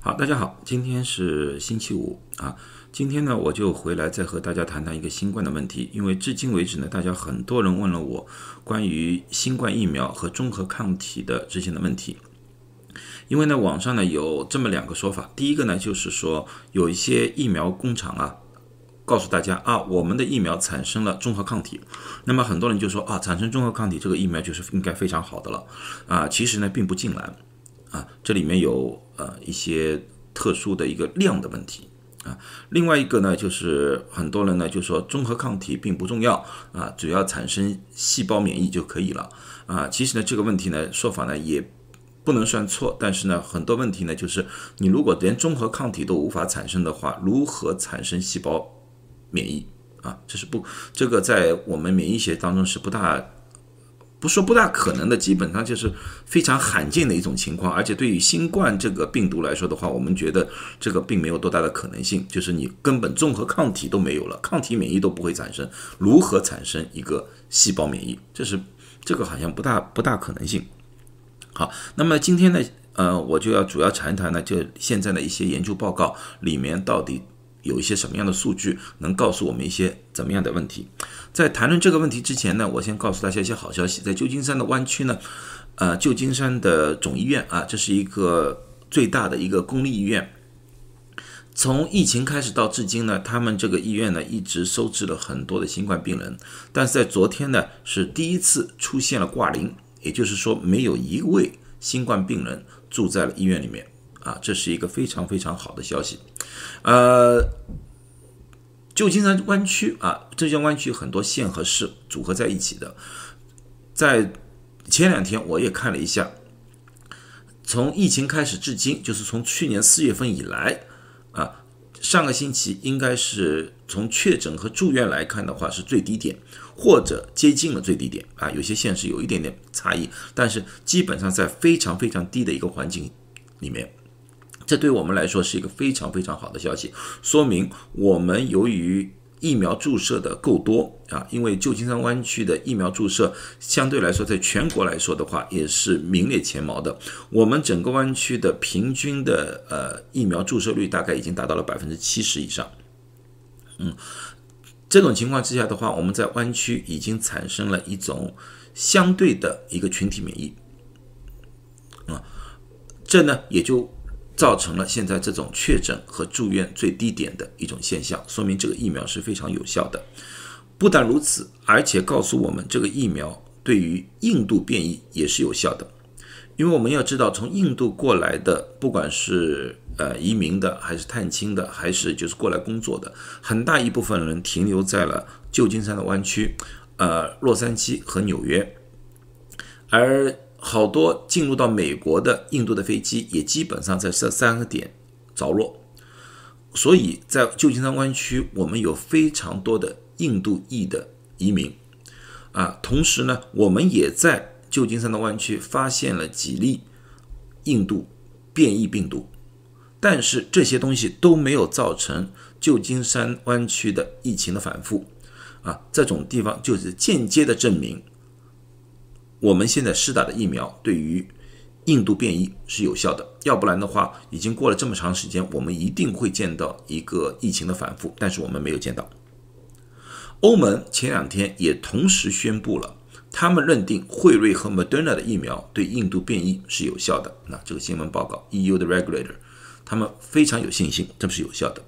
好，大家好，今天是星期五啊。今天呢，我就回来再和大家谈谈一个新冠的问题。因为至今为止呢，大家很多人问了我关于新冠疫苗和中和抗体的之间的问题。因为呢，网上呢有这么两个说法。第一个呢，就是说有一些疫苗工厂啊，告诉大家啊，我们的疫苗产生了中和抗体。那么很多人就说啊，产生中和抗体这个疫苗就是应该非常好的了啊。其实呢，并不尽然。啊，这里面有呃一些特殊的一个量的问题啊。另外一个呢，就是很多人呢就说中和抗体并不重要啊，只要产生细胞免疫就可以了啊。其实呢，这个问题呢说法呢也不能算错，但是呢很多问题呢就是你如果连中和抗体都无法产生的话，如何产生细胞免疫啊？这是不这个在我们免疫学当中是不大。不说不大可能的，基本上就是非常罕见的一种情况。而且对于新冠这个病毒来说的话，我们觉得这个并没有多大的可能性，就是你根本综合抗体都没有了，抗体免疫都不会产生，如何产生一个细胞免疫？这是这个好像不大不大可能性。好，那么今天呢，呃，我就要主要谈一谈呢，就现在的一些研究报告里面到底。有一些什么样的数据能告诉我们一些怎么样的问题？在谈论这个问题之前呢，我先告诉大家一些好消息。在旧金山的湾区呢，呃，旧金山的总医院啊，这是一个最大的一个公立医院。从疫情开始到至今呢，他们这个医院呢一直收治了很多的新冠病人，但是在昨天呢是第一次出现了挂零，也就是说没有一位新冠病人住在了医院里面。啊，这是一个非常非常好的消息。呃，旧金山湾区啊，浙江湾区很多县和市组合在一起的。在前两天我也看了一下，从疫情开始至今，就是从去年四月份以来啊，上个星期应该是从确诊和住院来看的话是最低点，或者接近了最低点啊。有些县是有一点点差异，但是基本上在非常非常低的一个环境里面。这对我们来说是一个非常非常好的消息，说明我们由于疫苗注射的够多啊，因为旧金山湾区的疫苗注射相对来说，在全国来说的话，也是名列前茅的。我们整个湾区的平均的呃疫苗注射率大概已经达到了百分之七十以上。嗯，这种情况之下的话，我们在湾区已经产生了一种相对的一个群体免疫。啊，这呢也就。造成了现在这种确诊和住院最低点的一种现象，说明这个疫苗是非常有效的。不但如此，而且告诉我们这个疫苗对于印度变异也是有效的。因为我们要知道，从印度过来的，不管是呃移民的，还是探亲的，还是就是过来工作的，很大一部分人停留在了旧金山的湾区，呃洛杉矶和纽约，而。好多进入到美国的印度的飞机也基本上在这三个点着落，所以在旧金山湾区，我们有非常多的印度裔的移民啊。同时呢，我们也在旧金山的湾区发现了几例印度变异病毒，但是这些东西都没有造成旧金山湾区的疫情的反复啊。这种地方就是间接的证明。我们现在施打的疫苗对于印度变异是有效的，要不然的话，已经过了这么长时间，我们一定会见到一个疫情的反复，但是我们没有见到。欧盟前两天也同时宣布了，他们认定辉瑞和 Moderna 的疫苗对印度变异是有效的。那这个新闻报告，EU 的 regulator，他们非常有信心，这是有效的。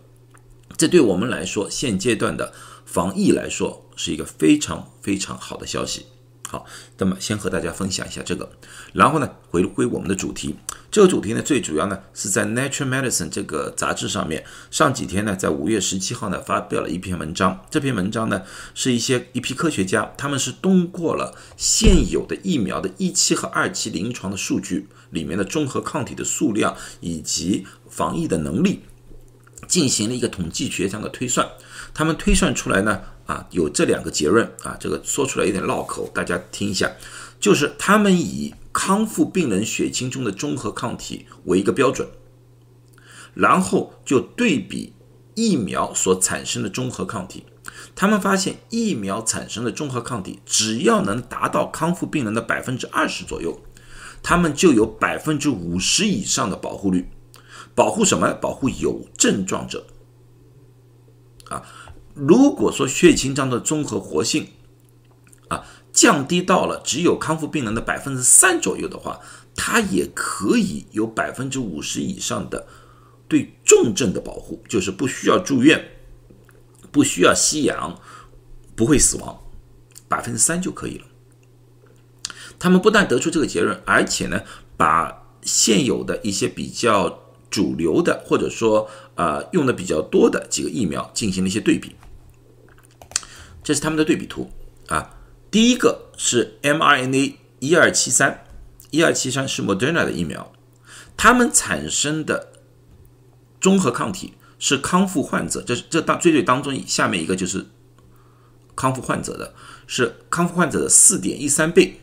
这对我们来说，现阶段的防疫来说，是一个非常非常好的消息。好，那么先和大家分享一下这个，然后呢，回归我们的主题。这个主题呢，最主要呢是在《Nature Medicine》这个杂志上面，上几天呢，在五月十七号呢发表了一篇文章。这篇文章呢，是一些一批科学家，他们是通过了现有的疫苗的一期和二期临床的数据里面的综合抗体的数量以及防疫的能力，进行了一个统计学上的推算。他们推算出来呢。啊，有这两个结论啊，这个说出来有点绕口，大家听一下，就是他们以康复病人血清中的中和抗体为一个标准，然后就对比疫苗所产生的中和抗体，他们发现疫苗产生的中和抗体只要能达到康复病人的百分之二十左右，他们就有百分之五十以上的保护率。保护什么？保护有症状者。啊，如果说血清障的综合活性啊降低到了只有康复病人的百分之三左右的话，它也可以有百分之五十以上的对重症的保护，就是不需要住院，不需要吸氧，不会死亡，百分之三就可以了。他们不但得出这个结论，而且呢，把现有的一些比较主流的，或者说呃用的比较多的几个疫苗进行了一些对比。这是他们的对比图啊。第一个是 mRNA 一二七三，一二七三是 Moderna 的疫苗，他们产生的综合抗体是康复患者，这是这当最最当中下面一个就是康复患者的，是康复患者的四点一三倍。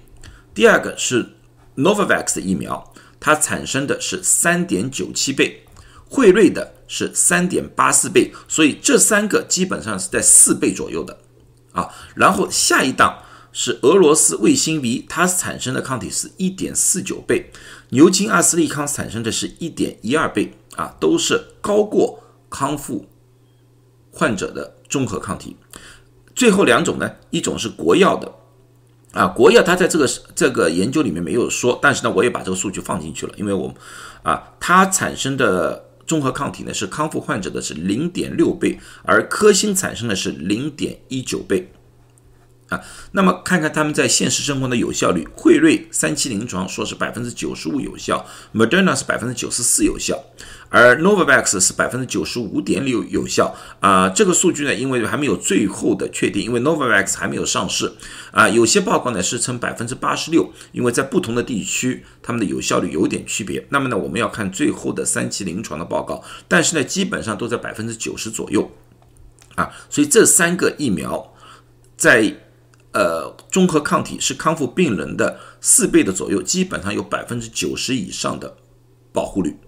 第二个是 Novavax 的疫苗，它产生的是三点九七倍，辉瑞的是三点八四倍，所以这三个基本上是在四倍左右的啊。然后下一档是俄罗斯卫星 V，它产生的抗体是一点四九倍，牛津阿斯利康产生的是一点一二倍啊，都是高过康复患者的综合抗体。最后两种呢，一种是国药的。啊，国药它在这个这个研究里面没有说，但是呢，我也把这个数据放进去了，因为我，啊，它产生的综合抗体呢是康复患者的是零点六倍，而科兴产生的是零点一九倍。啊，那么看看他们在现实生活的有效率，辉瑞三期临床说是百分之九十五有效，Moderna 是百分之九十四有效，而 Novavax 是百分之九十五点六有效。啊，这个数据呢，因为还没有最后的确定，因为 Novavax 还没有上市。啊，有些报告呢是称百分之八十六，因为在不同的地区，他们的有效率有点区别。那么呢，我们要看最后的三期临床的报告，但是呢，基本上都在百分之九十左右。啊，所以这三个疫苗在。呃，综合抗体是康复病人的四倍的左右，基本上有百分之九十以上的保护率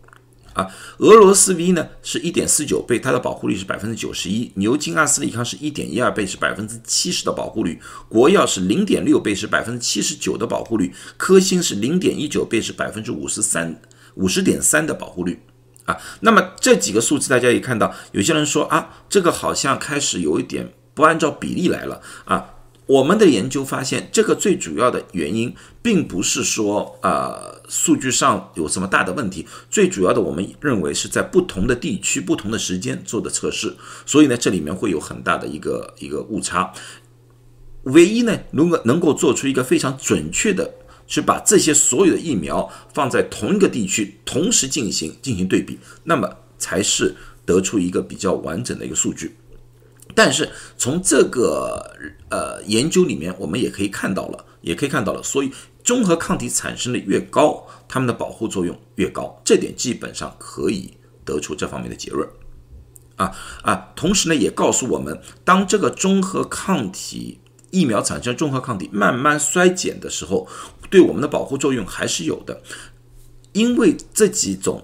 啊。俄罗斯 V 呢是一点四九倍，它的保护率是百分之九十一。牛津阿斯利康是一点一二倍，是百分之七十的保护率。国药是零点六倍，是百分之七十九的保护率。科兴是零点一九倍，是百分之五十三五十点三的保护率啊。那么这几个数字大家也看到，有些人说啊，这个好像开始有一点不按照比例来了啊。我们的研究发现，这个最主要的原因并不是说，呃，数据上有什么大的问题。最主要的，我们认为是在不同的地区、不同的时间做的测试，所以呢，这里面会有很大的一个一个误差。唯一呢，如果能够做出一个非常准确的，去把这些所有的疫苗放在同一个地区同时进行进行对比，那么才是得出一个比较完整的一个数据。但是从这个呃研究里面，我们也可以看到了，也可以看到了，所以综合抗体产生的越高，它们的保护作用越高，这点基本上可以得出这方面的结论，啊啊，同时呢，也告诉我们，当这个综合抗体疫苗产生综合抗体慢慢衰减的时候，对我们的保护作用还是有的，因为这几种。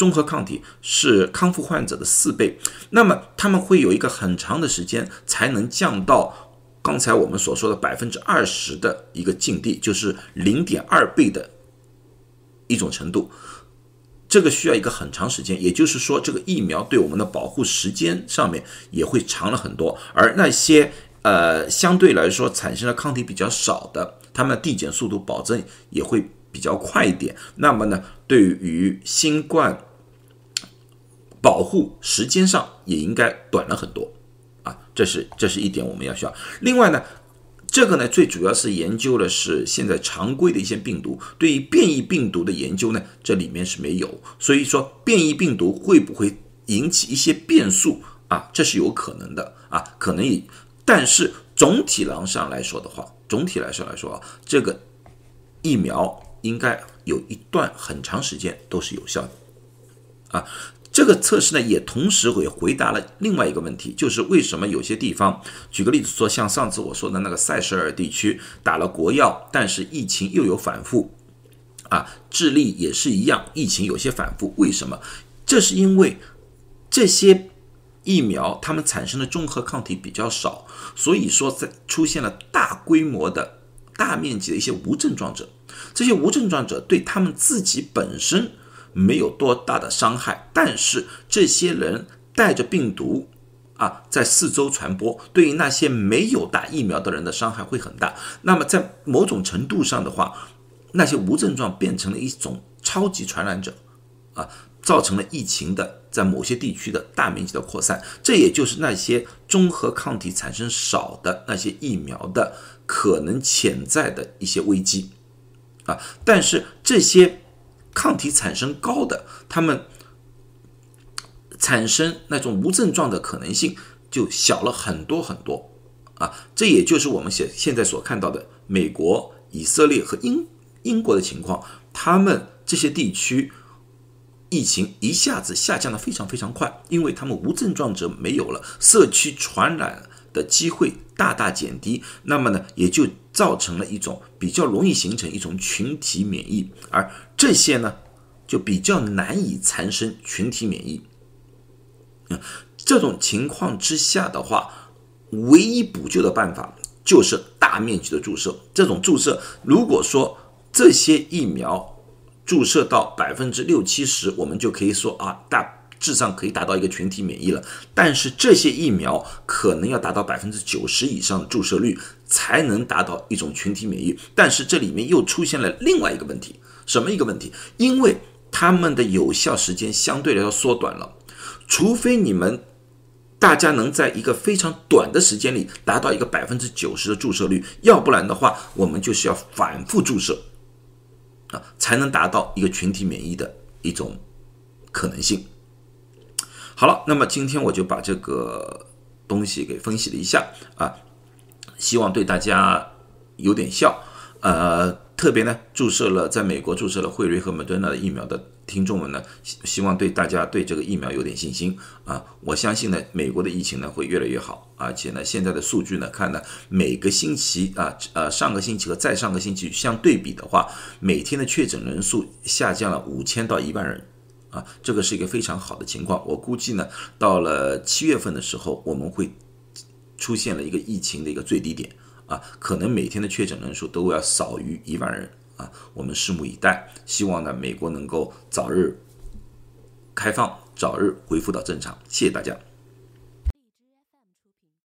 综合抗体是康复患者的四倍，那么他们会有一个很长的时间才能降到刚才我们所说的百分之二十的一个境地，就是零点二倍的一种程度。这个需要一个很长时间，也就是说，这个疫苗对我们的保护时间上面也会长了很多。而那些呃相对来说产生的抗体比较少的，它们递减速度保证也会比较快一点。那么呢，对于新冠。保护时间上也应该短了很多，啊，这是这是一点我们要需要。另外呢，这个呢最主要是研究的是现在常规的一些病毒，对于变异病毒的研究呢，这里面是没有。所以说变异病毒会不会引起一些变数啊？这是有可能的啊，可能也。但是总体上来说的话，总体来说来说啊，这个疫苗应该有一段很长时间都是有效的，啊。这个测试呢，也同时会回答了另外一个问题，就是为什么有些地方，举个例子说，像上次我说的那个塞舌尔地区打了国药，但是疫情又有反复，啊，智利也是一样，疫情有些反复，为什么？这是因为这些疫苗它们产生的综合抗体比较少，所以说在出现了大规模的大面积的一些无症状者，这些无症状者对他们自己本身。没有多大的伤害，但是这些人带着病毒啊，在四周传播，对于那些没有打疫苗的人的伤害会很大。那么在某种程度上的话，那些无症状变成了一种超级传染者啊，造成了疫情的在某些地区的大面积的扩散。这也就是那些综合抗体产生少的那些疫苗的可能潜在的一些危机啊。但是这些。抗体产生高的，他们产生那种无症状的可能性就小了很多很多啊！这也就是我们现现在所看到的美国、以色列和英英国的情况，他们这些地区疫情一下子下降的非常非常快，因为他们无症状者没有了，社区传染的机会大大减低，那么呢，也就。造成了一种比较容易形成一种群体免疫，而这些呢，就比较难以产生群体免疫。嗯，这种情况之下的话，唯一补救的办法就是大面积的注射。这种注射，如果说这些疫苗注射到百分之六七十，我们就可以说啊，大。至上可以达到一个群体免疫了，但是这些疫苗可能要达到百分之九十以上的注射率才能达到一种群体免疫。但是这里面又出现了另外一个问题，什么一个问题？因为他们的有效时间相对来说缩短了，除非你们大家能在一个非常短的时间里达到一个百分之九十的注射率，要不然的话，我们就是要反复注射啊，才能达到一个群体免疫的一种可能性。好了，那么今天我就把这个东西给分析了一下啊，希望对大家有点效。呃，特别呢，注射了在美国注射了辉瑞和莫德纳的疫苗的听众们呢，希希望对大家对这个疫苗有点信心啊。我相信呢，美国的疫情呢会越来越好，而且呢，现在的数据呢看呢，每个星期啊，呃，上个星期和再上个星期相对比的话，每天的确诊人数下降了五千到一万人。啊，这个是一个非常好的情况。我估计呢，到了七月份的时候，我们会出现了一个疫情的一个最低点啊，可能每天的确诊人数都要少于一万人啊。我们拭目以待，希望呢，美国能够早日开放，早日恢复到正常。谢谢大家。